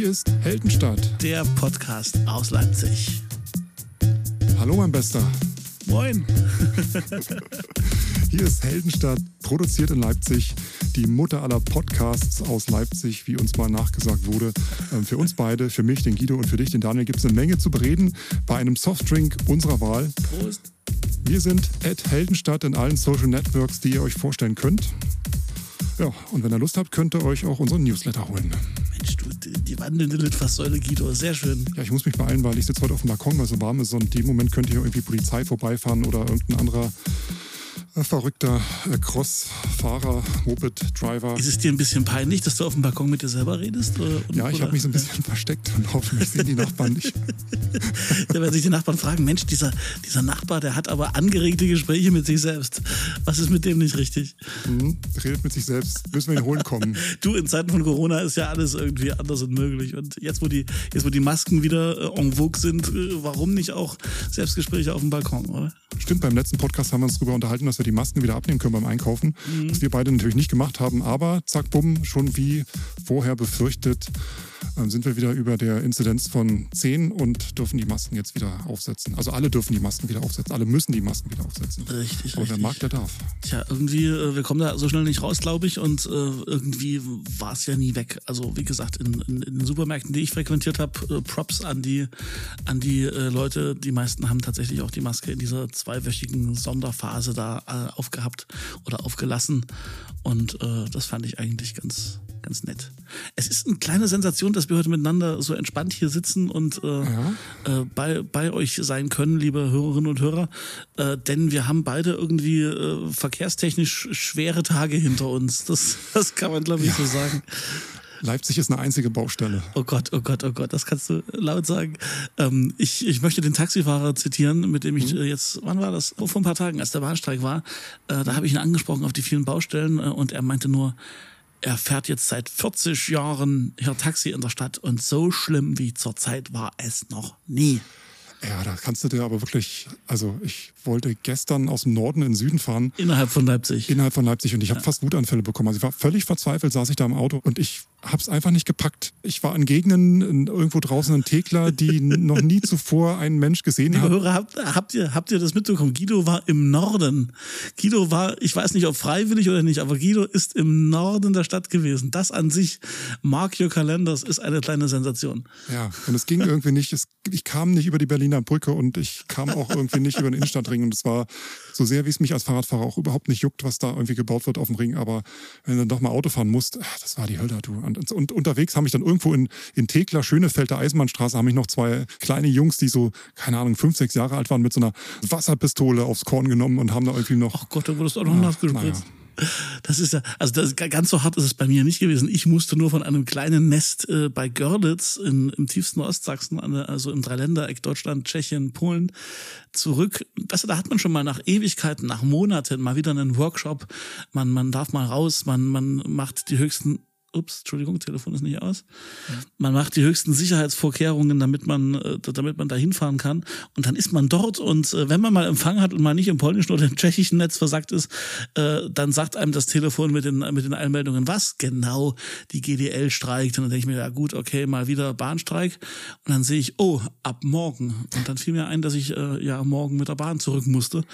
Hier ist Heldenstadt. Der Podcast aus Leipzig. Hallo, mein Bester. Moin. Hier ist Heldenstadt, produziert in Leipzig. Die Mutter aller Podcasts aus Leipzig, wie uns mal nachgesagt wurde. Ähm, für uns beide, für mich, den Guido und für dich, den Daniel, gibt es eine Menge zu bereden bei einem Softdrink unserer Wahl. Prost. Wir sind at Heldenstadt in allen Social Networks, die ihr euch vorstellen könnt. Ja, und wenn ihr Lust habt, könnt ihr euch auch unseren Newsletter holen. Die wandelnde Litfaßsäule, Guido. Sehr schön. Ja, ich muss mich beeilen, weil ich sitze heute auf dem Balkon, weil es so warm ist und in dem Moment könnte hier irgendwie Polizei vorbeifahren oder irgendein anderer verrückter äh, Crossfahrer, Moped-Driver. Ist es dir ein bisschen peinlich, dass du auf dem Balkon mit dir selber redest? Oder, ja, ich habe mich so ein bisschen versteckt und hoffe, mich sehen die Nachbarn nicht. da werden sich die Nachbarn fragen, Mensch, dieser, dieser Nachbar, der hat aber angeregte Gespräche mit sich selbst. Was ist mit dem nicht richtig? Mhm, redet mit sich selbst. Müssen wir ihn holen kommen. du, in Zeiten von Corona ist ja alles irgendwie anders und möglich. Und jetzt, wo die, jetzt, wo die Masken wieder äh, en vogue sind, äh, warum nicht auch Selbstgespräche auf dem Balkon, oder? Stimmt, beim letzten Podcast haben wir uns darüber unterhalten, dass wir die Masken wieder abnehmen können beim Einkaufen. Mhm. Was wir beide natürlich nicht gemacht haben, aber zack, bumm, schon wie vorher befürchtet, ähm, sind wir wieder über der Inzidenz von 10 und dürfen die Masken jetzt wieder aufsetzen. Also alle dürfen die Masken wieder aufsetzen. Alle müssen die Masken wieder aufsetzen. Richtig, Aber richtig. wer mag, der darf. Tja, irgendwie, äh, wir kommen da so schnell nicht raus, glaube ich. Und äh, irgendwie war es ja nie weg. Also wie gesagt, in, in, in den Supermärkten, die ich frequentiert habe, äh, Props an die, an die Leute. Die meisten haben tatsächlich auch die Maske in dieser zweiwöchigen Sonderphase da aufgehabt oder aufgelassen. Und äh, das fand ich eigentlich ganz, ganz nett. Es ist eine kleine Sensation, dass wir heute miteinander so entspannt hier sitzen und äh, Ja. äh, bei, bei euch sein können, liebe Hörerinnen und Hörer. Äh, denn wir haben beide irgendwie äh, verkehrstechnisch schwere Tage hinter uns. Das, das kann man, glaube ich, so sagen. Leipzig ist eine einzige Baustelle. Oh Gott, oh Gott, oh Gott, das kannst du laut sagen. Ähm, ich, ich möchte den Taxifahrer zitieren, mit dem ich äh, jetzt, wann war das? Oh, vor ein paar Tagen, als der Bahnstreik war. Äh, da habe ich ihn angesprochen auf die vielen Baustellen äh, und er meinte nur, er fährt jetzt seit 40 Jahren hier Taxi in der Stadt und so schlimm wie zurzeit war es noch nie. Ja, da kannst du dir aber wirklich, also ich wollte gestern aus dem Norden in den Süden fahren, Innerhalb von Leipzig. innerhalb von Leipzig und ich habe fast Wutanfälle bekommen. Also ich war völlig verzweifelt, saß ich da im Auto und ich habe es einfach nicht gepackt. Ich war in Gegenden irgendwo draußen in Thekla, die noch nie zuvor ein Mensch gesehen Liebe hat. Hörer, habt, habt, ihr, habt ihr das mitbekommen? Guido war im Norden. Guido war, ich weiß nicht, ob freiwillig oder nicht, aber Guido ist im Norden der Stadt gewesen. Das an sich, mark your calendars, ist eine kleine Sensation. Ja, und es ging irgendwie nicht. Es, ich kam nicht über die Berliner Brücke und ich kam auch irgendwie nicht über den Innenstadtring. Und es war so sehr, wie es mich als Fahrradfahrer auch überhaupt nicht juckt, was da irgendwie gebaut wird auf dem Ring. Aber wenn du dann doch mal Auto fahren musst, ah, das war die Hölle, du. Und, und unterwegs haben mich dann irgendwo in, in Thekla, Schönefeld, der Eisenbahnstraße, haben mich noch zwei kleine Jungs, die so, keine Ahnung, fünf, sechs Jahre alt waren, mit so einer Wasserpistole aufs Korn genommen und haben da irgendwie noch. Oh Gott, da wurdest du auch noch nass gespritzt. Das ist ja, also das, ganz so hart ist es bei mir nicht gewesen. Ich musste nur von einem kleinen Nest äh, bei Görlitz in, im tiefsten Ostsachsen, also im Dreiländereck Deutschland, Tschechien, Polen, zurück. Du, da hat man schon mal nach Ewigkeiten, nach Monaten mal wieder einen Workshop. Man, man darf mal raus, man, man macht die höchsten Ups, Entschuldigung, Telefon ist nicht aus. Man macht die höchsten Sicherheitsvorkehrungen, damit man, äh, damit man da hinfahren kann. Und dann ist man dort und äh, wenn man mal Empfang hat und mal nicht im polnischen oder im tschechischen Netz versagt ist, äh, dann sagt einem das Telefon mit den, mit den Einmeldungen, was genau die GDL streikt. Und dann denke ich mir, ja gut, okay, mal wieder Bahnstreik. Und dann sehe ich, oh, ab morgen. Und dann fiel mir ein, dass ich ja morgen mit der Bahn zurück musste.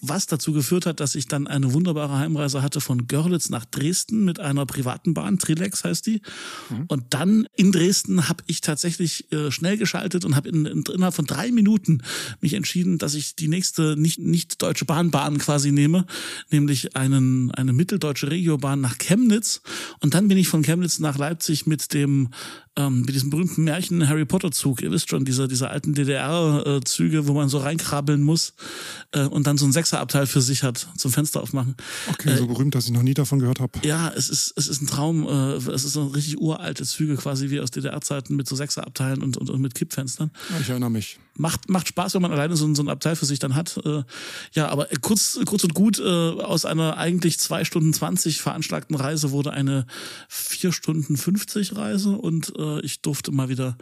Was dazu geführt hat, dass ich dann eine wunderbare Heimreise hatte von Görlitz nach Dresden mit einer privaten Bahn. Trilex heißt die. Und dann in Dresden habe ich tatsächlich äh, schnell geschaltet und habe in, in, innerhalb von drei Minuten mich entschieden, dass ich die nächste nicht, nicht deutsche Bahnbahn quasi nehme, nämlich einen, eine mitteldeutsche Regiobahn nach Chemnitz. Und dann bin ich von Chemnitz nach Leipzig mit dem ähm, mit diesem berühmten Märchen Harry Potter Zug. Ihr wisst schon, diese, diese alten DDR-Züge, wo man so reinkrabbeln muss äh, und dann so ein Sechserabteil für sich hat, zum Fenster aufmachen. Okay, so berühmt, dass ich noch nie davon gehört habe. Ja, es ist, es ist ein Traum. Äh, es ist so richtig uralte Züge quasi wie aus DDR-Zeiten mit so Sechserabteilen und, und, und mit Kippfenstern. Ich erinnere mich. Macht, macht Spaß, wenn man alleine so, ein- so ein Abteil für sich dann hat. Äh, ja, aber kurz, kurz und gut, äh, aus einer eigentlich zwei Stunden 20 veranschlagten Reise wurde eine vier Stunden 50 Reise und äh, ich durfte mal wieder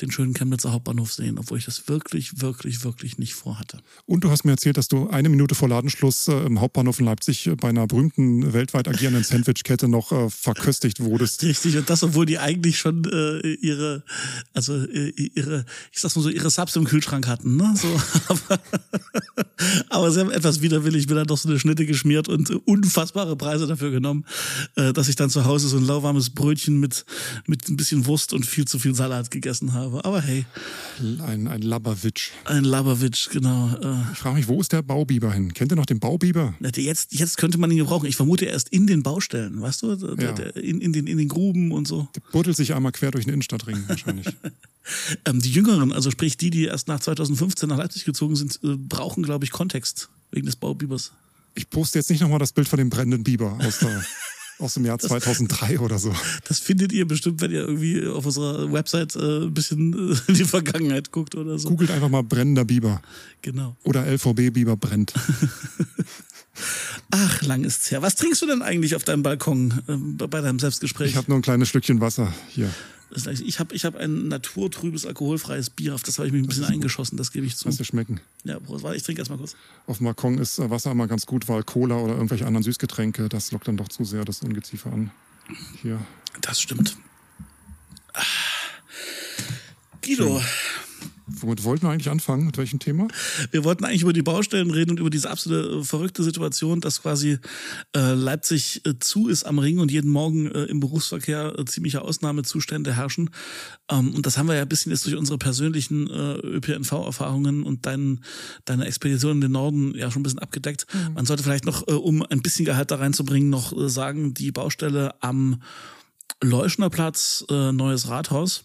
den schönen Chemnitzer Hauptbahnhof sehen, obwohl ich das wirklich, wirklich, wirklich nicht vorhatte. Und du hast mir erzählt, dass du eine Minute vor Ladenschluss äh, im Hauptbahnhof in Leipzig bei einer berühmten weltweit agierenden Sandwichkette noch äh, verköstigt wurdest. Richtig, und das, obwohl die eigentlich schon äh, ihre, also äh, ihre, ich sag's mal so, ihre Subs im Kühlschrank hatten, ne? So, aber, aber sie haben etwas widerwillig mir dann doch so eine Schnitte geschmiert und unfassbare Preise dafür genommen, äh, dass ich dann zu Hause so ein lauwarmes Brötchen mit, mit ein bisschen Wurst und viel zu viel Salat gegessen habe habe. Aber hey. Ein, ein Labberwitsch. Ein Labberwitsch, genau. Äh. Ich frage mich, wo ist der Baubiber hin? Kennt ihr noch den Baubiber? Jetzt, jetzt könnte man ihn gebrauchen. Ich vermute erst in den Baustellen, weißt du? Der, ja. der, in, in, den, in den Gruben und so. Der buddelt sich einmal quer durch den Innenstadtring wahrscheinlich. ähm, die Jüngeren, also sprich die, die erst nach 2015 nach Leipzig gezogen sind, äh, brauchen, glaube ich, Kontext wegen des Baubibers. Ich poste jetzt nicht nochmal das Bild von dem brennenden Biber aus der aus dem Jahr 2003 oder so. Das findet ihr bestimmt, wenn ihr irgendwie auf unserer Website äh, ein bisschen äh, in die Vergangenheit guckt oder so. Googelt einfach mal brennender Biber. Genau. Oder LVB Biber brennt. Ach, lang ist's her. Was trinkst du denn eigentlich auf deinem Balkon äh, bei deinem Selbstgespräch? Ich habe nur ein kleines Stückchen Wasser hier. Ich habe ich hab ein naturtrübes, alkoholfreies Bier, auf das habe ich mich ein bisschen eingeschossen, das gebe ich zu. Lass dir schmecken. Ja, Prost, ich trinke erstmal kurz. Auf dem Balkon ist äh, Wasser immer ganz gut, weil Cola oder irgendwelche anderen Süßgetränke, das lockt dann doch zu sehr das Ungeziefer an. Hier. Das stimmt. Guido, Schön. Womit wollten wir eigentlich anfangen? Mit welchem Thema? Wir wollten eigentlich über die Baustellen reden und über diese absolute äh, verrückte Situation, dass quasi äh, Leipzig äh, zu ist am Ring und jeden Morgen äh, im Berufsverkehr äh, ziemliche Ausnahmezustände herrschen. Ähm, und das haben wir ja ein bisschen jetzt durch unsere persönlichen äh, ÖPNV-Erfahrungen und dein, deine Expedition in den Norden ja schon ein bisschen abgedeckt. Mhm. Man sollte vielleicht noch, um ein bisschen Gehalt da reinzubringen, noch sagen, die Baustelle am Leuschnerplatz, äh, neues Rathaus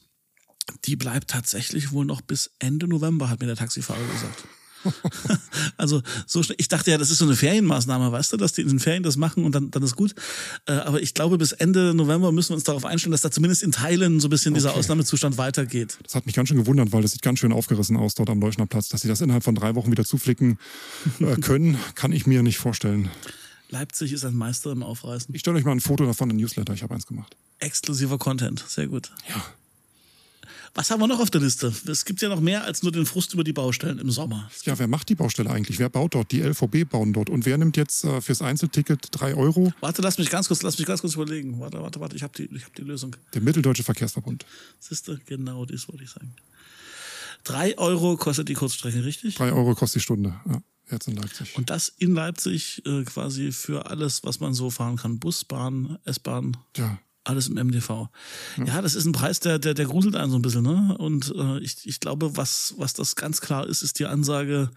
die bleibt tatsächlich wohl noch bis Ende November, hat mir der Taxifahrer gesagt. also so schnell. Ich dachte ja, das ist so eine Ferienmaßnahme, weißt du, dass die in den Ferien das machen und dann, dann ist gut. Äh, aber ich glaube, bis Ende November müssen wir uns darauf einstellen, dass da zumindest in Teilen so ein bisschen okay. dieser Ausnahmezustand weitergeht. Das hat mich ganz schön gewundert, weil das sieht ganz schön aufgerissen aus dort am Leuschner Platz. Dass sie das innerhalb von drei Wochen wieder zuflicken äh, können, kann ich mir nicht vorstellen. Leipzig ist ein Meister im Aufreißen. Ich stelle euch mal ein Foto davon in Newsletter. Ich habe eins gemacht. Exklusiver Content, sehr gut. Ja. Was haben wir noch auf der Liste? Es gibt ja noch mehr als nur den Frust über die Baustellen im Sommer. Ja, wer macht die Baustelle eigentlich? Wer baut dort? Die LVB bauen dort. Und wer nimmt jetzt äh, fürs Einzelticket drei Euro? Warte, lass mich ganz kurz, lass mich ganz kurz überlegen. Warte, warte, warte, ich habe die, hab die Lösung. Der Mitteldeutsche Verkehrsverbund. Siehste, genau, das wollte ich sagen. Drei Euro kostet die Kurzstrecke, richtig? Drei Euro kostet die Stunde, ja. Jetzt in Leipzig. Und das in Leipzig äh, quasi für alles, was man so fahren kann. Bus, Bahn, S-Bahn. Ja alles im MDV. Ja. ja, das ist ein Preis, der, der, der gruselt einen so ein bisschen, ne? Und äh, ich, ich glaube, was, was das ganz klar ist, ist die Ansage,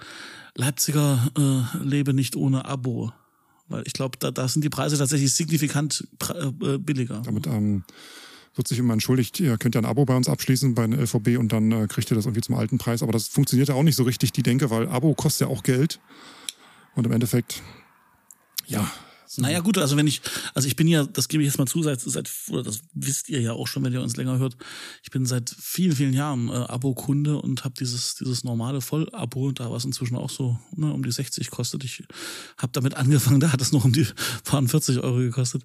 Leipziger äh, lebe nicht ohne Abo. Weil ich glaube, da, da sind die Preise tatsächlich signifikant äh, billiger. Damit ähm, wird sich immer entschuldigt, ihr könnt ja ein Abo bei uns abschließen bei LVB und dann äh, kriegt ihr das irgendwie zum alten Preis. Aber das funktioniert ja auch nicht so richtig, die Denke, weil Abo kostet ja auch Geld. Und im Endeffekt, ja, naja, gut, also wenn ich, also ich bin ja, das gebe ich jetzt mal zu, seit, seit, oder das wisst ihr ja auch schon, wenn ihr uns länger hört, ich bin seit vielen, vielen Jahren äh, Abo-Kunde und habe dieses, dieses normale Voll-Abo, da was inzwischen auch so ne, um die 60 kostet. Ich habe damit angefangen, da hat es noch um die paar 40 Euro gekostet.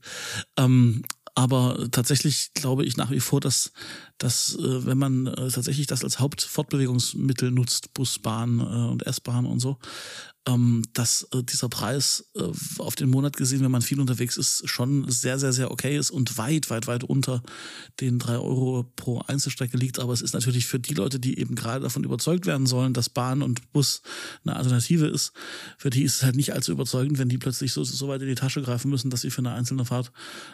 Ähm, aber tatsächlich glaube ich nach wie vor, dass, dass äh, wenn man äh, tatsächlich das als Hauptfortbewegungsmittel nutzt, Bus, Bahn äh, und S-Bahn und so, ähm, dass äh, dieser Preis äh, auf den Monat gesehen, wenn man viel unterwegs ist, schon sehr, sehr, sehr okay ist und weit, weit, weit unter den drei Euro pro Einzelstrecke liegt. Aber es ist natürlich für die Leute, die eben gerade davon überzeugt werden sollen, dass Bahn und Bus eine Alternative ist, für die ist es halt nicht allzu überzeugend, wenn die plötzlich so, so weit in die Tasche greifen müssen, dass sie für eine einzelne Fahrt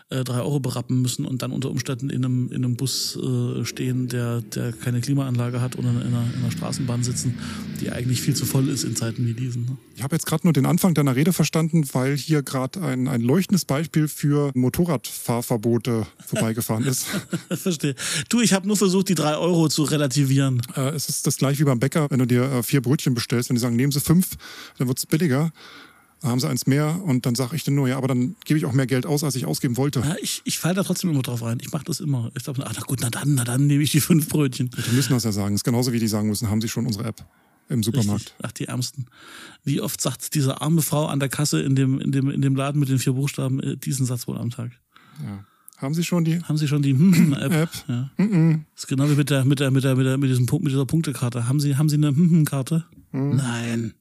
äh, drei Euro berappen müssen und dann unter Umständen in einem, in einem Bus äh, stehen, der, der keine Klimaanlage hat oder in einer, in einer Straßenbahn sitzen, die eigentlich viel zu voll ist in Zeiten wie diesen. Ne? Ich habe jetzt gerade nur den Anfang deiner Rede verstanden, weil hier gerade ein, ein leuchtendes Beispiel für Motorradfahrverbote vorbeigefahren ist. Verstehe. Du, ich habe nur versucht, die drei Euro zu relativieren. Äh, es ist das gleiche wie beim Bäcker, wenn du dir äh, vier Brötchen bestellst, wenn die sagen, nehmen Sie fünf, dann wird es billiger. Dann haben sie eins mehr und dann sage ich dann nur, ja, aber dann gebe ich auch mehr Geld aus, als ich ausgeben wollte. Ja, ich, ich falle da trotzdem immer drauf rein. Ich mache das immer. Ich sage, ach na gut, na dann, na dann nehme ich die fünf Brötchen. Die müssen das ja sagen. Das ist genauso wie die sagen müssen, haben sie schon unsere App im Supermarkt. Richtig. Ach, die Ärmsten. Wie oft sagt diese arme Frau an der Kasse in dem, in dem, in dem Laden mit den vier Buchstaben äh, diesen Satz wohl am Tag? Ja. Haben Sie schon die? Haben Sie schon die App? App? Ja. Mm -mm. Das ist genau wie mit der mit der mit der mit der mit diesem Punkt mit dieser Punktekarte. Haben Sie haben Sie eine Karte? Mm. Nein.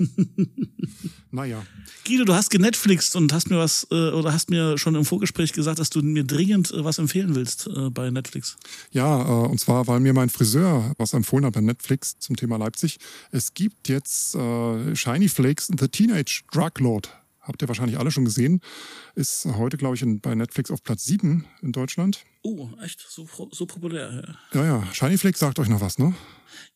naja. Guido, du hast genetflixt und hast mir was äh, oder hast mir schon im Vorgespräch gesagt, dass du mir dringend äh, was empfehlen willst äh, bei Netflix. Ja, äh, und zwar, weil mir mein Friseur was empfohlen hat bei Netflix zum Thema Leipzig. Es gibt jetzt äh, Shiny Flakes The Teenage Drug Lord. Habt ihr wahrscheinlich alle schon gesehen. Ist heute, glaube ich, in, bei Netflix auf Platz 7 in Deutschland. Oh, echt? So, so populär, ja. Ja, ja. Shiny Flakes sagt euch noch was, ne?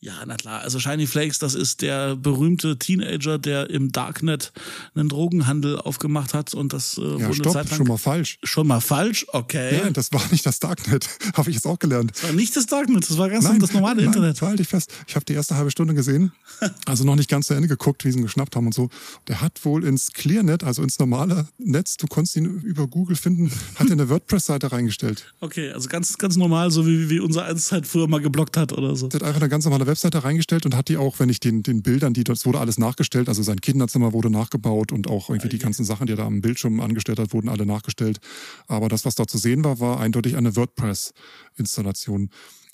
Ja, na klar. Also Shiny Flakes, das ist der berühmte Teenager, der im Darknet einen Drogenhandel aufgemacht hat und das äh, ja, stopp, Zeit lang schon mal falsch. Schon mal falsch, okay. Ja, das war nicht das Darknet, habe ich jetzt auch gelernt. Das war nicht das Darknet, das war ganz nein, das normale nein, Internet. Halte ich fest. Ich habe die erste halbe Stunde gesehen, also noch nicht ganz zu Ende geguckt, wie sie ihn geschnappt haben und so. Der hat wohl ins Clearnet, also ins normale Netz, du konntest ihn über Google finden, hat er eine WordPress-Seite reingestellt. Okay, also ganz ganz normal, so wie wie unser Eiszeit früher mal geblockt hat oder so. Der hat einfach eine ganz normale Webseite reingestellt und hat die auch, wenn ich den, den Bildern, die das wurde alles nachgestellt, also sein Kinderzimmer wurde nachgebaut und auch irgendwie die ganzen Sachen, die er da am Bildschirm angestellt hat, wurden alle nachgestellt. Aber das, was da zu sehen war, war eindeutig eine WordPress-Installation.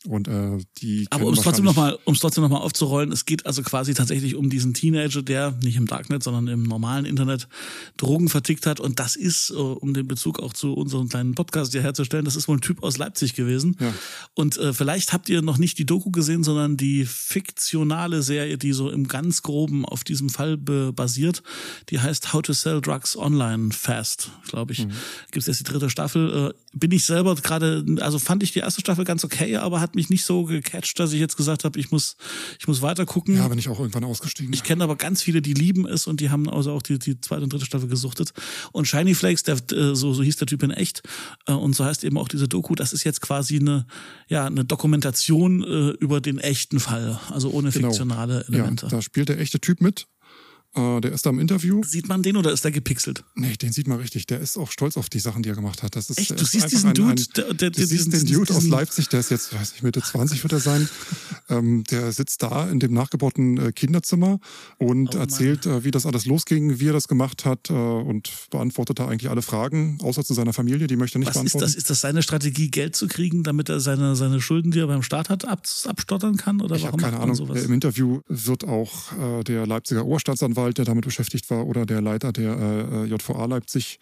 Und äh, die. Aber um es trotzdem nochmal, um es trotzdem nochmal aufzurollen, es geht also quasi tatsächlich um diesen Teenager, der nicht im Darknet, sondern im normalen Internet Drogen vertickt hat. Und das ist, äh, um den Bezug auch zu unserem kleinen Podcast hier herzustellen, das ist wohl ein Typ aus Leipzig gewesen. Ja. Und äh, vielleicht habt ihr noch nicht die Doku gesehen, sondern die fiktionale Serie, die so im ganz groben auf diesem Fall basiert. Die heißt How to Sell Drugs Online Fast, glaube ich. Mhm. Gibt es jetzt die dritte Staffel. Äh, bin ich selber gerade, also fand ich die erste Staffel ganz okay, aber hat mich nicht so gecatcht, dass ich jetzt gesagt habe, ich muss, ich muss weiter gucken. Ja, bin ich auch irgendwann ausgestiegen. Ich kenne aber ganz viele, die lieben es und die haben also auch die, die zweite und dritte Staffel gesuchtet. Und Shiny Flakes, der, äh, so, so hieß der Typ in echt, äh, und so heißt eben auch diese Doku, das ist jetzt quasi eine, ja, eine Dokumentation äh, über den echten Fall, also ohne genau. fiktionale Elemente. Ja, da spielt der echte Typ mit äh, der ist da im Interview. Sieht man den oder ist der gepixelt? Nee, den sieht man richtig. Der ist auch stolz auf die Sachen, die er gemacht hat. Das ist, Echt? Du siehst diesen ein, Dude? Ein, der, der, du siehst den Dude aus Leipzig, der ist jetzt, weiß ich, Mitte 20 wird er sein. ähm, der sitzt da in dem nachgebauten äh, Kinderzimmer und oh, erzählt, äh, wie das alles losging, wie er das gemacht hat äh, und beantwortet da eigentlich alle Fragen, außer zu seiner Familie, die möchte er nicht Was beantworten. Ist das, ist das seine Strategie, Geld zu kriegen, damit er seine, seine Schulden, die er beim Staat hat, ab, abstottern kann? Oder ich habe keine Ahnung. Sowas? Im Interview wird auch äh, der Leipziger Oberstaatsanwalt, der damit beschäftigt war oder der Leiter der äh, JVA Leipzig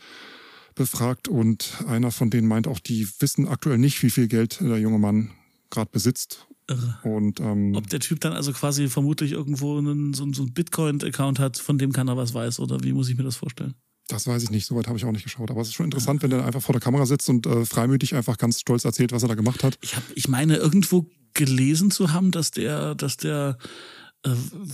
befragt und einer von denen meint auch, die wissen aktuell nicht, wie viel Geld der junge Mann gerade besitzt. Irre. Und, ähm, Ob der Typ dann also quasi vermutlich irgendwo einen, so, so einen Bitcoin-Account hat, von dem keiner was weiß, oder wie muss ich mir das vorstellen? Das weiß ich nicht, soweit habe ich auch nicht geschaut. Aber es ist schon interessant, wenn er einfach vor der Kamera sitzt und äh, freimütig einfach ganz stolz erzählt, was er da gemacht hat. Ich, hab, ich meine, irgendwo gelesen zu haben, dass der, dass der äh,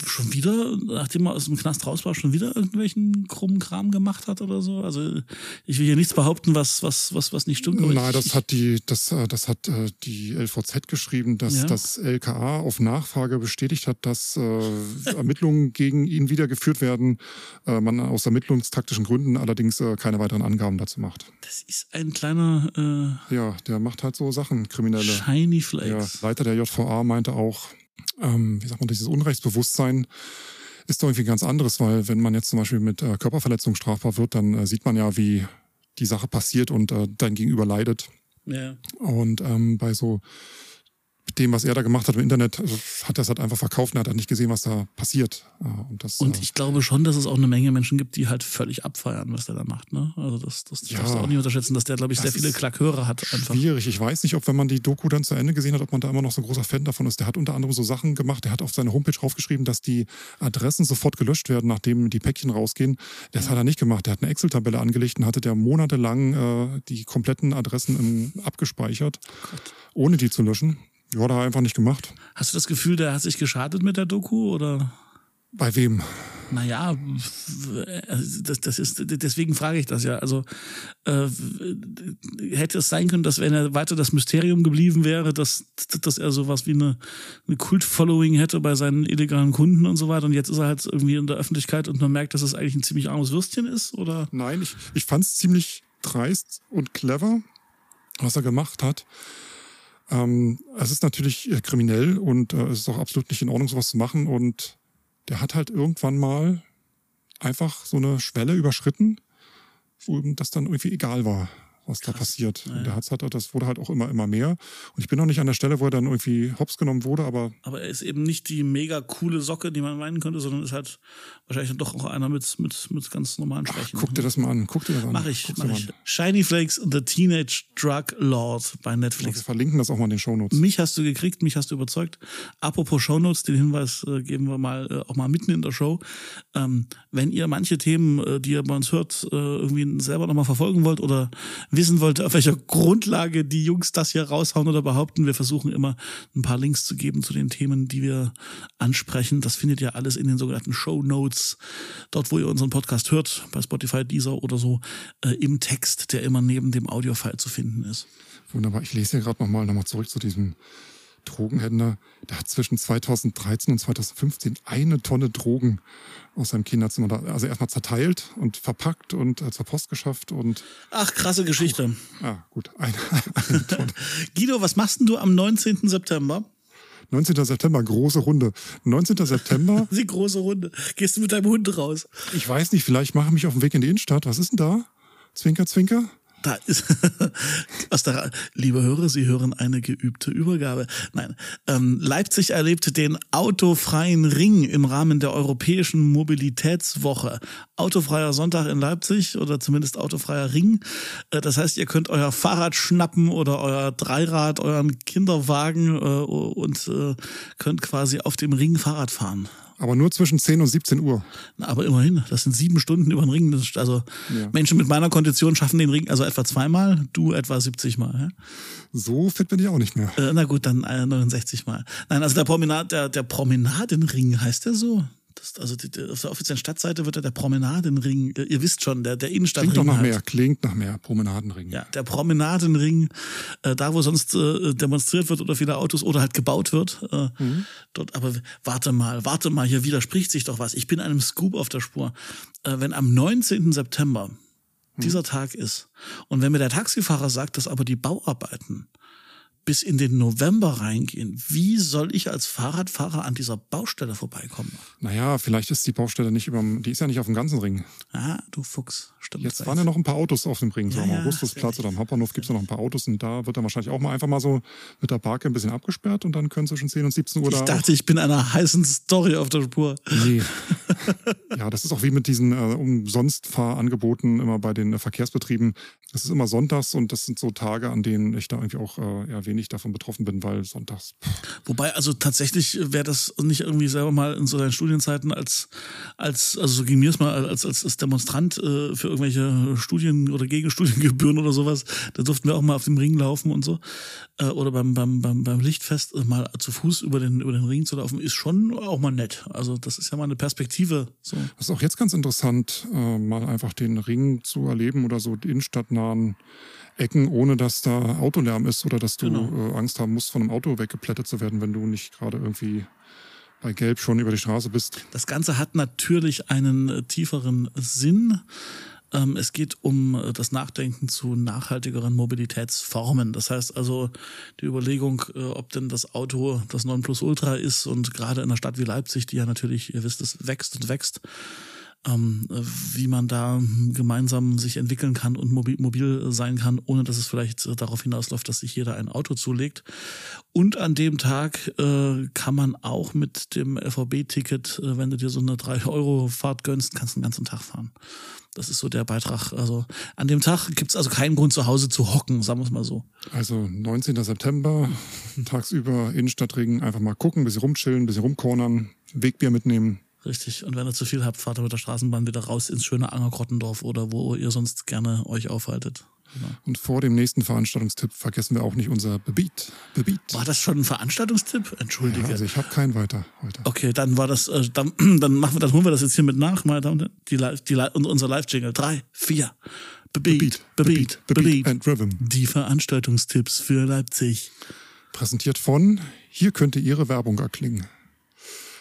schon wieder, nachdem er aus dem Knast raus war, schon wieder irgendwelchen krummen Kram gemacht hat oder so. Also ich will hier nichts behaupten, was was was was nicht stimmt. Nein, das ich, hat die das äh, das hat äh, die LVZ geschrieben, dass ja. das LKA auf Nachfrage bestätigt hat, dass Ermittlungen gegen ihn wieder geführt werden. Man aus ermittlungstaktischen Gründen allerdings keine weiteren Angaben dazu macht. Das ist ein kleiner ja, der macht halt so Sachen, Kriminelle. Shiny Flakes. Ja, Leiter der JVA meinte auch, ähm, wie sagt man, dieses Unrechtsbewusstsein ist doch irgendwie ganz anderes, weil wenn man jetzt zum Beispiel mit äh, Körperverletzung strafbar wird, dann äh, sieht man ja, wie die Sache passiert und äh, dein Gegenüber leidet. Ja. Und ähm, bei so mit dem, was er da gemacht hat im Internet, also hat er es halt einfach verkauft und hat halt nicht gesehen, was da passiert. Und, das, und äh, ich glaube schon, dass es auch eine Menge Menschen gibt, die halt völlig abfeiern, was der da macht. Ne? Also das, das ja, darfst du auch nicht unterschätzen, dass der, glaube ich, sehr viele Klackhörer hat. Einfach. Schwierig. Ich weiß nicht, ob wenn man die Doku dann zu Ende gesehen hat, ob man da immer noch so ein großer Fan davon ist. Der hat unter anderem so Sachen gemacht. Der hat auf seine Homepage draufgeschrieben, dass die Adressen sofort gelöscht werden, nachdem die Päckchen rausgehen. Das ja. hat er nicht gemacht. Der hat eine Excel-Tabelle angelegt und hatte der monatelang äh, die kompletten Adressen im, abgespeichert, Gott. ohne die zu löschen. Ja, hat er einfach nicht gemacht. Hast du das Gefühl, der hat sich geschadet mit der Doku oder? Bei wem? Naja, das, das ist, deswegen frage ich das ja. Also äh, hätte es sein können, dass wenn er weiter das Mysterium geblieben wäre, dass, dass er sowas wie eine, eine Kult-Following hätte bei seinen illegalen Kunden und so weiter. Und jetzt ist er halt irgendwie in der Öffentlichkeit und man merkt, dass es eigentlich ein ziemlich armes Würstchen ist, oder? Nein, ich, ich fand es ziemlich dreist und clever, was er gemacht hat. Ähm, es ist natürlich äh, kriminell und äh, es ist auch absolut nicht in Ordnung, sowas zu machen. Und der hat halt irgendwann mal einfach so eine Schwelle überschritten, wo ihm das dann irgendwie egal war. Was Krass. da passiert. Ja, der hat's halt, das wurde halt auch immer, immer mehr. Und ich bin noch nicht an der Stelle, wo er dann irgendwie hops genommen wurde, aber. Aber er ist eben nicht die mega coole Socke, die man meinen könnte, sondern ist halt wahrscheinlich dann doch auch einer mit, mit, mit ganz normalen Schwächen. Ach, guck dir das mal an, guck dir das an. Mach ich, mach ich. Shiny Flakes, The Teenage Drug Lord bei Netflix. Wir verlinken das auch mal in den Shownotes. Mich hast du gekriegt, mich hast du überzeugt. Apropos Shownotes, den Hinweis äh, geben wir mal äh, auch mal mitten in der Show. Ähm, wenn ihr manche Themen, äh, die ihr bei uns hört, äh, irgendwie selber nochmal verfolgen wollt oder wissen wollt, auf welcher Grundlage die Jungs das hier raushauen oder behaupten, wir versuchen immer ein paar Links zu geben zu den Themen, die wir ansprechen. Das findet ihr alles in den sogenannten Show Notes, dort wo ihr unseren Podcast hört, bei Spotify, Deezer oder so, äh, im Text, der immer neben dem Audiofile zu finden ist. Wunderbar. Ich lese hier gerade nochmal noch mal zurück zu diesem Drogenhändler, der hat zwischen 2013 und 2015 eine Tonne Drogen aus seinem Kinderzimmer, also erstmal zerteilt und verpackt und äh, zur Post geschafft und. Ach, krasse Geschichte. Ah, gut, eine, eine Tonne. Guido, was machst denn du am 19. September? 19. September, große Runde. 19. September. Die große Runde. Gehst du mit deinem Hund raus? Ich weiß nicht, vielleicht mache ich mich auf den Weg in die Innenstadt. Was ist denn da? Zwinker, zwinker? Da ist aus der liebe Hörer, Sie hören eine geübte Übergabe. Nein, ähm, Leipzig erlebt den autofreien Ring im Rahmen der europäischen Mobilitätswoche. Autofreier Sonntag in Leipzig oder zumindest autofreier Ring. Äh, das heißt, ihr könnt euer Fahrrad schnappen oder euer Dreirad, euren Kinderwagen äh, und äh, könnt quasi auf dem Ring Fahrrad fahren. Aber nur zwischen 10 und 17 Uhr. Na, aber immerhin, das sind sieben Stunden über den Ring. Ist, also ja. Menschen mit meiner Kondition schaffen den Ring also etwa zweimal, du etwa 70 Mal. Ja? So fit bin ich auch nicht mehr. Äh, na gut, dann 69 Mal. Nein, also der Promenad, der, der Promenadenring heißt der so? Das, also die, auf der offiziellen Stadtseite wird ja der Promenadenring, ihr wisst schon, der, der Innenstadtring. Klingt doch nach halt. mehr, klingt nach mehr, Promenadenring. Ja, der Promenadenring, äh, da wo sonst äh, demonstriert wird oder viele Autos oder halt gebaut wird. Äh, mhm. Dort, aber warte mal, warte mal, hier widerspricht sich doch was. Ich bin einem Scoop auf der Spur. Äh, wenn am 19. September mhm. dieser Tag ist und wenn mir der Taxifahrer sagt, dass aber die Bauarbeiten bis in den November reingehen. Wie soll ich als Fahrradfahrer an dieser Baustelle vorbeikommen? Naja, vielleicht ist die Baustelle nicht über, die ist ja nicht auf dem ganzen Ring. Ah, du Fuchs, stimmt. Jetzt waren ja noch ein paar Autos auf dem Ring, so ja, am Augustusplatz oder am Hauptbahnhof gibt es noch ein paar Autos und da wird dann wahrscheinlich auch mal einfach mal so mit der Barke ein bisschen abgesperrt und dann können zwischen 10 und 17 Uhr ich da. Ich dachte, ich bin einer heißen Story auf der Spur. Nee. ja, das ist auch wie mit diesen äh, Umsonstfahrangeboten immer bei den äh, Verkehrsbetrieben. Das ist immer sonntags und das sind so Tage, an denen ich da irgendwie auch äh, eher wenig davon betroffen bin, weil sonntags. Wobei, also tatsächlich wäre das nicht irgendwie selber mal in so deinen Studienzeiten als, als, also so ging mir es mal als, als, als Demonstrant äh, für irgendwelche Studien oder Gegenstudiengebühren oder sowas. Da durften wir auch mal auf dem Ring laufen und so. Äh, oder beim, beim, beim, beim Lichtfest äh, mal zu Fuß über den, über den Ring zu laufen, ist schon auch mal nett. Also das ist ja mal eine Perspektive. So. Das ist auch jetzt ganz interessant, äh, mal einfach den Ring zu erleben oder so innenstadtnah nahen Ecken, ohne dass da Autolärm ist oder dass du genau. äh, Angst haben musst, von einem Auto weggeplättet zu werden, wenn du nicht gerade irgendwie bei Gelb schon über die Straße bist. Das Ganze hat natürlich einen äh, tieferen Sinn. Ähm, es geht um äh, das Nachdenken zu nachhaltigeren Mobilitätsformen. Das heißt also die Überlegung, äh, ob denn das Auto das Nonplusultra ist und gerade in einer Stadt wie Leipzig, die ja natürlich, ihr wisst es, wächst und wächst, ähm, wie man da gemeinsam sich entwickeln kann und mobil, mobil sein kann, ohne dass es vielleicht äh, darauf hinausläuft, dass sich jeder ein Auto zulegt. Und an dem Tag äh, kann man auch mit dem LVB-Ticket, äh, wenn du dir so eine 3-Euro-Fahrt gönnst, kannst du den ganzen Tag fahren. Das ist so der Beitrag. Also an dem Tag gibt's also keinen Grund zu Hause zu hocken, sagen wir es mal so. Also 19. September, tagsüber Innenstadtring, einfach mal gucken, bisschen rumchillen, bisschen rumkornern, Wegbier mitnehmen, Richtig. Und wenn ihr zu viel habt, fahrt ihr mit der Straßenbahn wieder raus ins schöne Angergrottendorf oder wo ihr sonst gerne euch aufhaltet. Genau. Und vor dem nächsten Veranstaltungstipp vergessen wir auch nicht unser Bebeat. Bebeat. War das schon ein Veranstaltungstipp? Entschuldige. Ja, also ich habe keinen weiter heute. Okay, dann war das, äh, dann, dann machen wir, dann holen wir das jetzt hier mit nach, meine Damen und Herren. Die, die, unser Live-Jingle. Drei, vier. Bebeat, Bebeat, Bebeat, Bebeat, and Rhythm. Die Veranstaltungstipps für Leipzig. Präsentiert von, hier könnte Ihre Werbung erklingen.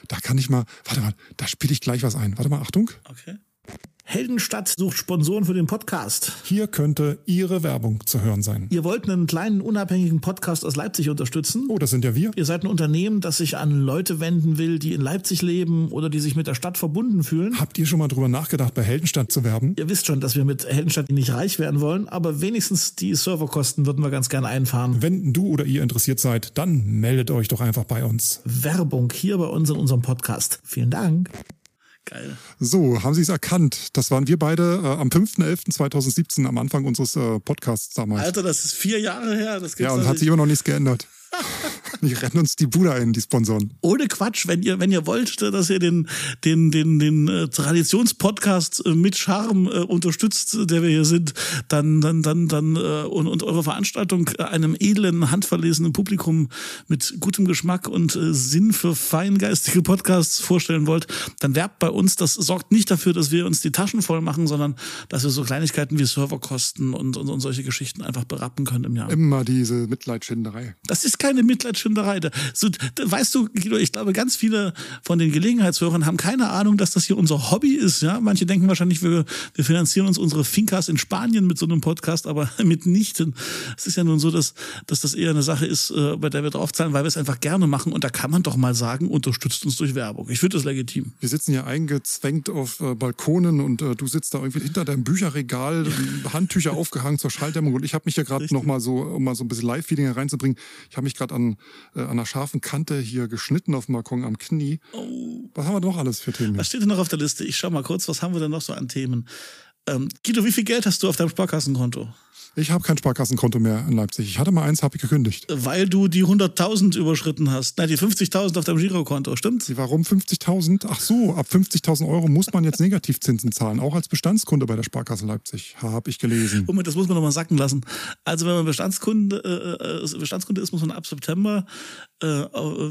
Da kann ich mal, warte mal, da spiele ich gleich was ein. Warte mal, Achtung. Okay. Heldenstadt sucht Sponsoren für den Podcast. Hier könnte Ihre Werbung zu hören sein. Ihr wollt einen kleinen unabhängigen Podcast aus Leipzig unterstützen? Oh, das sind ja wir. Ihr seid ein Unternehmen, das sich an Leute wenden will, die in Leipzig leben oder die sich mit der Stadt verbunden fühlen. Habt ihr schon mal drüber nachgedacht, bei Heldenstadt zu werben? Ihr wisst schon, dass wir mit Heldenstadt nicht reich werden wollen, aber wenigstens die Serverkosten würden wir ganz gerne einfahren. Wenn du oder ihr interessiert seid, dann meldet euch doch einfach bei uns. Werbung hier bei uns in unserem Podcast. Vielen Dank. Geil. So, haben Sie es erkannt? Das waren wir beide äh, am 5.11.2017 am Anfang unseres äh, Podcasts damals. Alter, das ist vier Jahre her. Das ja, und hat sich immer noch nichts geändert. Die rennen uns die Bude ein, die Sponsoren. Ohne Quatsch, wenn ihr, wenn ihr wollt, dass ihr den, den, den, den äh, Traditionspodcast äh, mit Charme äh, unterstützt, der wir hier sind, dann, dann, dann, dann äh, und, und eure Veranstaltung einem edlen, handverlesenen Publikum mit gutem Geschmack und äh, Sinn für feingeistige Podcasts vorstellen wollt, dann werbt bei uns. Das sorgt nicht dafür, dass wir uns die Taschen voll machen, sondern dass wir so Kleinigkeiten wie Serverkosten und, und, und solche Geschichten einfach berappen können im Jahr. Immer diese Mitleidschinderei. Das ist keine Mitleidschinderei. So, weißt du, Guido, ich glaube, ganz viele von den Gelegenheitshörern haben keine Ahnung, dass das hier unser Hobby ist. Ja, manche denken wahrscheinlich, wir, wir finanzieren uns unsere Fincas in Spanien mit so einem Podcast, aber mitnichten. Es ist ja nun so, dass, dass das eher eine Sache ist, äh, bei der wir draufzahlen, weil wir es einfach gerne machen. Und da kann man doch mal sagen, unterstützt uns durch Werbung. Ich finde das legitim. Wir sitzen ja eingezwängt auf äh, Balkonen und äh, du sitzt da irgendwie hinter deinem Bücherregal, Handtücher aufgehangen zur Schalldämmung und ich habe mich ja gerade noch mal so, um mal so ein bisschen Live-Feeling reinzubringen, ich habe mich gerade an, äh, an einer scharfen Kante hier geschnitten auf dem Balkon am Knie. Oh. Was haben wir noch alles für Themen? Was steht denn noch auf der Liste? Ich schau mal kurz, was haben wir denn noch so an Themen? Ähm, Guido, wie viel Geld hast du auf deinem Sparkassenkonto? Ich habe kein Sparkassenkonto mehr in Leipzig. Ich hatte mal eins, habe ich gekündigt. Weil du die 100.000 überschritten hast. Nein, die 50.000 auf deinem Girokonto, stimmt's? Warum 50.000? Ach so, ab 50.000 Euro muss man jetzt Negativzinsen zahlen, auch als Bestandskunde bei der Sparkasse Leipzig, habe ich gelesen. Moment, das muss man noch mal sacken lassen. Also wenn man Bestandskunde, äh, äh Bestandskunde ist, muss man ab September äh,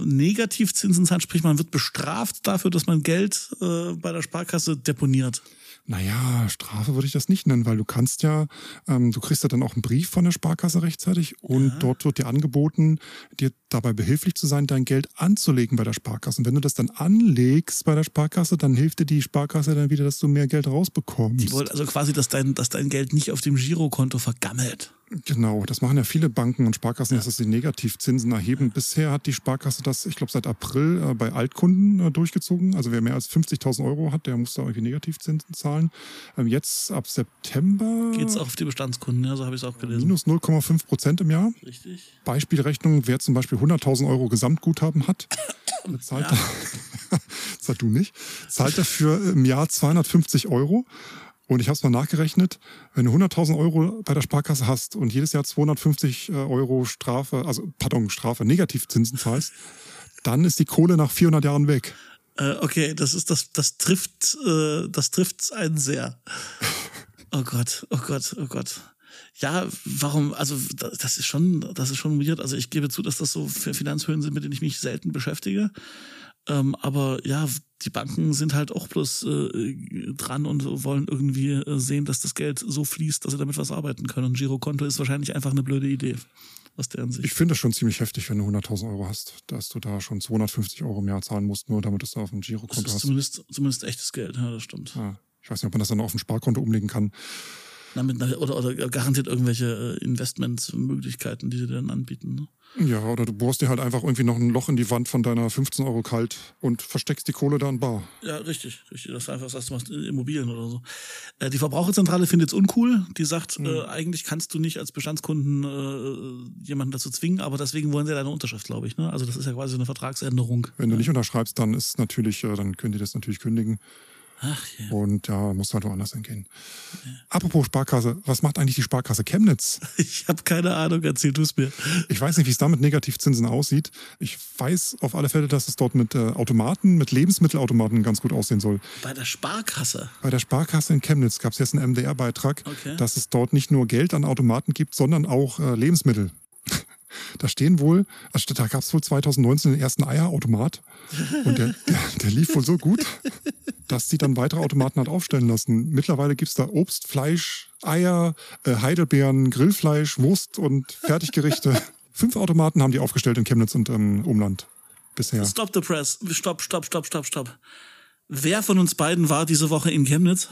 Negativzinsen zahlen, sprich man wird bestraft dafür, dass man Geld äh, bei der Sparkasse deponiert. Naja, Strafe würde ich das nicht nennen, weil du kannst ja, ähm, du kriegst ja dann auch einen Brief von der Sparkasse rechtzeitig und ja. dort wird dir angeboten, dir dabei behilflich zu sein, dein Geld anzulegen bei der Sparkasse. Und wenn du das dann anlegst bei der Sparkasse, dann hilft dir die Sparkasse dann wieder, dass du mehr Geld rausbekommst. Die wollen also quasi, dass dein, dass dein Geld nicht auf dem Girokonto vergammelt. Genau, das machen ja viele Banken und Sparkassen, ja. dass sie Negativzinsen erheben. Bisher hat die Sparkasse das, ich glaube, seit April äh, bei Altkunden äh, durchgezogen. Also wer mehr als 50.000 Euro hat, der muss da irgendwie Negativzinsen zahlen. Ähm, jetzt ab September. Geht es auch auf die Bestandskunden, ja, so habe ich es auch gelesen. Minus 0,5 Prozent im Jahr. Richtig. Beispielrechnung, wer zum Beispiel 100.000 Euro Gesamtguthaben hat, zahlt, ja. zahlt du nicht, zahlt dafür im Jahr 250 Euro. Und ich habe es mal nachgerechnet, wenn du 100.000 Euro bei der Sparkasse hast und jedes Jahr 250 äh, Euro Strafe, also pardon, Strafe, Negativzinsen zahlst, dann ist die Kohle nach 400 Jahren weg. Äh, okay, das ist das, das trifft, äh, das trifft einen sehr. Oh Gott, oh Gott, oh Gott. Ja, warum, also das ist schon, das ist schon weird. Also ich gebe zu, dass das so Finanzhöhen sind, mit denen ich mich selten beschäftige. Ähm, aber ja, die Banken sind halt auch bloß äh, dran und wollen irgendwie äh, sehen, dass das Geld so fließt, dass sie damit was arbeiten können. Und Girokonto ist wahrscheinlich einfach eine blöde Idee aus deren Sicht. Ich finde das schon ziemlich heftig, wenn du 100.000 Euro hast, dass du da schon 250 Euro im Jahr zahlen musst, nur damit du es auf dem Girokonto hast. Das ist hast. Zumindest, zumindest echtes Geld, ja, das stimmt. Ja. Ich weiß nicht, ob man das dann auf dem Sparkonto umlegen kann. Na, mit einer, oder, oder garantiert irgendwelche äh, Investmentsmöglichkeiten, die sie dann anbieten. Ne? Ja, oder du bohrst dir halt einfach irgendwie noch ein Loch in die Wand von deiner 15 Euro kalt und versteckst die Kohle da in bar. Ja, richtig, richtig. Das ist einfach, was du machst, Immobilien oder so. Äh, die Verbraucherzentrale findet es uncool. Die sagt, mhm. äh, eigentlich kannst du nicht als Bestandskunden äh, jemanden dazu zwingen, aber deswegen wollen sie deine Unterschrift, glaube ich. Ne? Also das ist ja quasi eine Vertragsänderung. Wenn du nicht unterschreibst, dann ist natürlich, äh, dann können die das natürlich kündigen. Ach, ja. Und ja, muss halt woanders hingehen. Ja. Apropos Sparkasse, was macht eigentlich die Sparkasse Chemnitz? Ich habe keine Ahnung, erzähl du es mir. Ich weiß nicht, wie es da mit Negativzinsen aussieht. Ich weiß auf alle Fälle, dass es dort mit äh, Automaten, mit Lebensmittelautomaten ganz gut aussehen soll. Bei der Sparkasse? Bei der Sparkasse in Chemnitz gab es jetzt einen MDR-Beitrag, okay. dass es dort nicht nur Geld an Automaten gibt, sondern auch äh, Lebensmittel. Da stehen wohl, also da gab es wohl 2019 den ersten Eierautomat und der, der, der, lief wohl so gut, dass sie dann weitere Automaten hat aufstellen lassen. Mittlerweile gibt's da Obst, Fleisch, Eier, äh, Heidelbeeren, Grillfleisch, Wurst und Fertiggerichte. Fünf Automaten haben die aufgestellt in Chemnitz und im Umland bisher. Stop the press. Stopp, stopp, stopp, stopp, stopp. Wer von uns beiden war diese Woche in Chemnitz?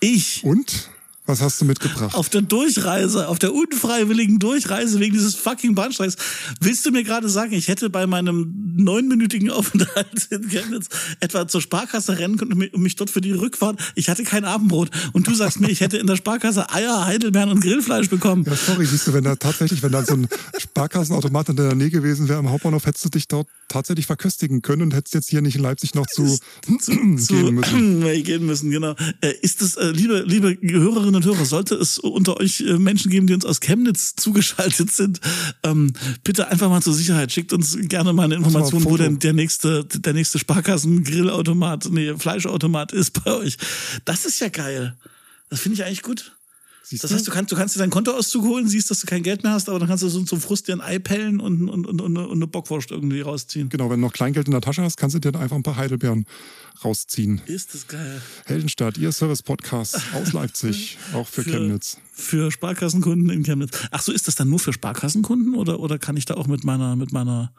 Ich. Und? Was hast du mitgebracht? Auf der Durchreise, auf der unfreiwilligen Durchreise wegen dieses fucking Bahnsteigs. Willst du mir gerade sagen, ich hätte bei meinem neunminütigen Aufenthalt in Chemnitz etwa zur Sparkasse rennen können und mich dort für die Rückfahrt, ich hatte kein Abendbrot und du sagst mir, ich hätte in der Sparkasse Eier, Heidelbeeren und Grillfleisch bekommen. Ja, sorry, siehst du, wenn da tatsächlich, wenn da so ein Sparkassenautomat in der Nähe gewesen wäre am Hauptbahnhof, hättest du dich dort tatsächlich verköstigen können und hättest jetzt hier nicht in Leipzig noch zu, zu gehen müssen. gehen müssen, genau. Äh, ist es, äh, liebe, liebe Hörerinnen und Hörer, sollte es unter euch äh, Menschen geben, die uns aus Chemnitz zugeschaltet sind, ähm, bitte einfach mal zur Sicherheit, schickt uns gerne mal eine Information, wo denn der nächste, der nächste Sparkassen-Grillautomat, nee, Fleischautomat ist bei euch. Das ist ja geil. Das finde ich eigentlich gut. Siehst das heißt, du kannst, du kannst dir dein Kontoauszug holen, siehst, dass du kein Geld mehr hast, aber dann kannst du so zum Frust dir ein Ei pellen und, und, und, und eine Bockwurst irgendwie rausziehen. Genau, wenn du noch Kleingeld in der Tasche hast, kannst du dir einfach ein paar Heidelbeeren rausziehen. Ist das geil. Heldenstadt, ihr Service-Podcast aus Leipzig, auch für, für, Chemnitz. Für Sparkassenkunden in Chemnitz. Ach so, ist das dann nur für Sparkassenkunden oder, oder kann ich da auch mit meiner, mit meiner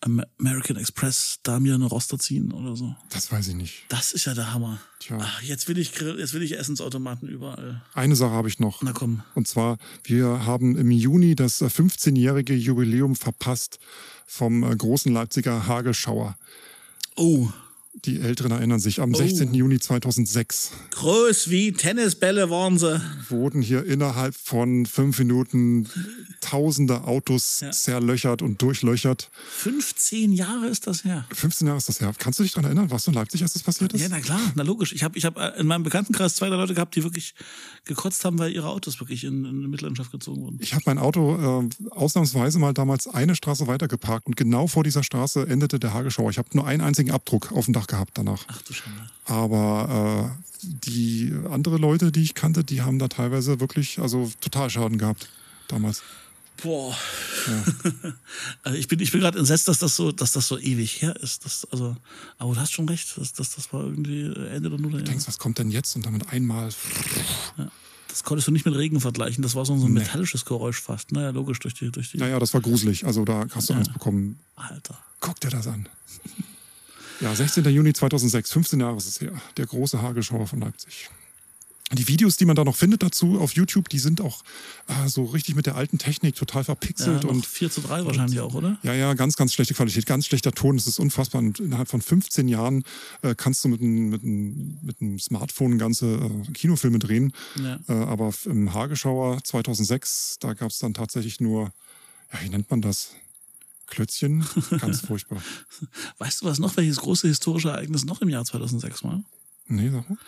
American Express da mir eine Roster ziehen oder so. Das weiß ich nicht. Das ist ja der Hammer. Tja. Ach, jetzt will ich Grill, jetzt will ich Essensautomaten überall. Eine Sache habe ich noch. Na komm. Und zwar, wir haben im Juni das 15-jährige Jubiläum verpasst vom äh, großen Leipziger Hagelschauer. Oh. Die Älteren erinnern sich, am oh. 16. Juni 2006. Groß wie Tennisbälle waren sie. Wurden hier innerhalb von fünf Minuten tausende Autos ja. zerlöchert und durchlöchert. 15 Jahre ist das her. 15 Jahre ist das her. Kannst du dich daran erinnern? Warst du in Leipzig, als das passiert ist? Ja, na klar, na logisch. Ich habe ich hab äh, in meinem Bekanntenkreis zwei, drei Leute gehabt, die wirklich gekotzt haben, weil ihre Autos wirklich in, in Mitleidenschaft gezogen wurden. Ich habe mein Auto äh, ausnahmsweise mal damals eine Straße weiter geparkt und genau vor dieser Straße endete der Hagelschauer. Ich habe nur einen einzigen Abdruck auf dem Dach gehabt danach. Ach du Schande. Aber äh, die andere Leute, die ich kannte, die haben da teilweise wirklich also total Schaden gehabt damals. Boah. Ja. also ich bin, ich bin gerade entsetzt, dass das so, dass das so ewig her ist. Das, also, aber du hast schon recht, dass, dass das war irgendwie Ende der Nuller. Du denkst, was kommt denn jetzt? Und damit einmal. Ja. Das konntest du nicht mit Regen vergleichen. Das war so ein nee. metallisches Geräusch fast. Naja, logisch durch die, durch die. Naja, das war gruselig. Also da hast du ja. eins bekommen. Alter. Guck dir das an. Ja, 16. Juni 2006, 15 Jahre ist es her. Der große Hagelschauer von Leipzig. Die Videos, die man da noch findet dazu auf YouTube, die sind auch äh, so richtig mit der alten Technik total verpixelt. Ja, und 4 zu 3 wahrscheinlich auch, oder? Ja, ja, ganz, ganz schlechte Qualität, ganz schlechter Ton. Das ist unfassbar. Und innerhalb von 15 Jahren äh, kannst du mit einem mit mit Smartphone ganze äh, Kinofilme drehen. Ja. Äh, aber im Hagelschauer 2006, da gab es dann tatsächlich nur, ja, wie nennt man das? Klötzchen, ganz furchtbar. Weißt du was noch, welches große historische Ereignis noch im Jahr 2006 war? Nee, sag mal.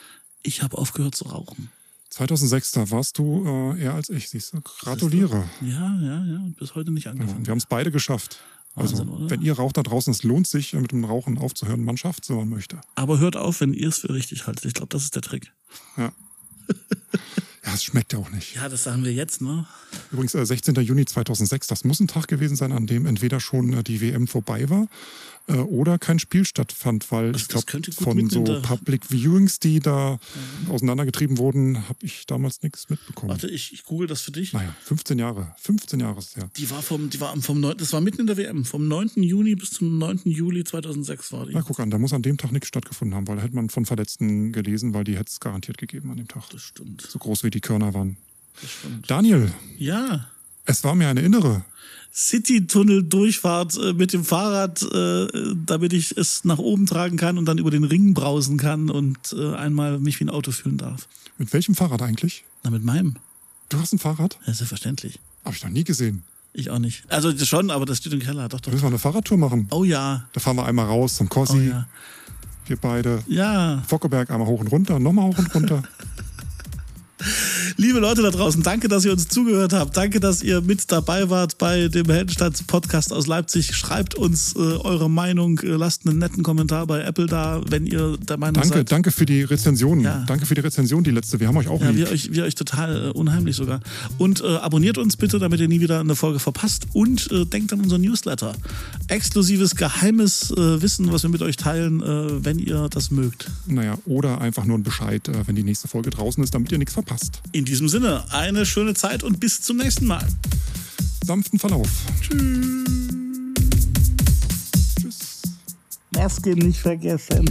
Ich habe aufgehört zu rauchen. 2006, da warst du äh, eher als ich, siehst du. Gratuliere. Ja, ja, ja. Und bis heute nicht angefangen. Ja, wir haben es beide geschafft. Also, Wahnsinn, wenn ihr raucht da draußen, es lohnt sich, mit dem Rauchen aufzuhören. Man schafft es, wenn man möchte. Aber hört auf, wenn ihr es für richtig haltet. Ich glaube, das ist der Trick. Ja. ja, es schmeckt ja auch nicht. Ja, das sagen wir jetzt, ne? Übrigens, äh, 16. Juni 2006, das muss ein Tag gewesen sein, an dem entweder schon äh, die WM vorbei war äh, oder kein Spiel stattfand, weil das, ich glaube, von so Public Viewings, die da mhm. auseinandergetrieben wurden, habe ich damals nichts mitbekommen. Warte, ich, ich google das für dich. Naja, 15 Jahre. 15 Jahre ist ja. Die war vom, die war vom 9, das war mitten in der WM. Vom 9. Juni bis zum 9. Juli 2006 war die. Na, guck an, da muss an dem Tag nichts stattgefunden haben, weil da hätte man von Verletzten gelesen, weil die hätte es garantiert gegeben an dem Tag. Das stimmt. So groß wie die Körner waren. Daniel. Ja. Es war mir eine innere. City-Tunnel-Durchfahrt äh, mit dem Fahrrad, äh, damit ich es nach oben tragen kann und dann über den Ring brausen kann und äh, einmal mich wie ein Auto fühlen darf. Mit welchem Fahrrad eigentlich? Na, mit meinem. Du hast ein Fahrrad? Ja, selbstverständlich. Habe ich noch nie gesehen. Ich auch nicht. Also schon, aber das steht im Keller. Doch, doch. Da müssen wir eine Fahrradtour machen. Oh ja. Da fahren wir einmal raus zum Kossi. Oh ja. Wir beide. Ja. Fockeberg einmal hoch und runter, nochmal hoch und runter. Liebe Leute da draußen, danke, dass ihr uns zugehört habt. Danke, dass ihr mit dabei wart bei dem Heldenstadt-Podcast aus Leipzig. Schreibt uns äh, eure Meinung, äh, lasst einen netten Kommentar bei Apple da, wenn ihr der Meinung danke, seid. Danke für die Rezension. Ja. Danke für die Rezension, die letzte. Wir haben euch auch ja, lieb. Wir euch, wir euch total äh, unheimlich sogar. Und äh, abonniert uns bitte, damit ihr nie wieder eine Folge verpasst. Und äh, denkt an unseren Newsletter. Exklusives, geheimes äh, Wissen, was wir mit euch teilen, wenn ihr das mögt. Naja, oder einfach nur ein Bescheid, wenn die nächste Folge draußen ist, damit ihr nichts verpasst. In diesem Sinne, eine schöne Zeit und bis zum nächsten Mal. Sanften Verlauf. Tschüss. Tschüss. Maske nicht vergessen.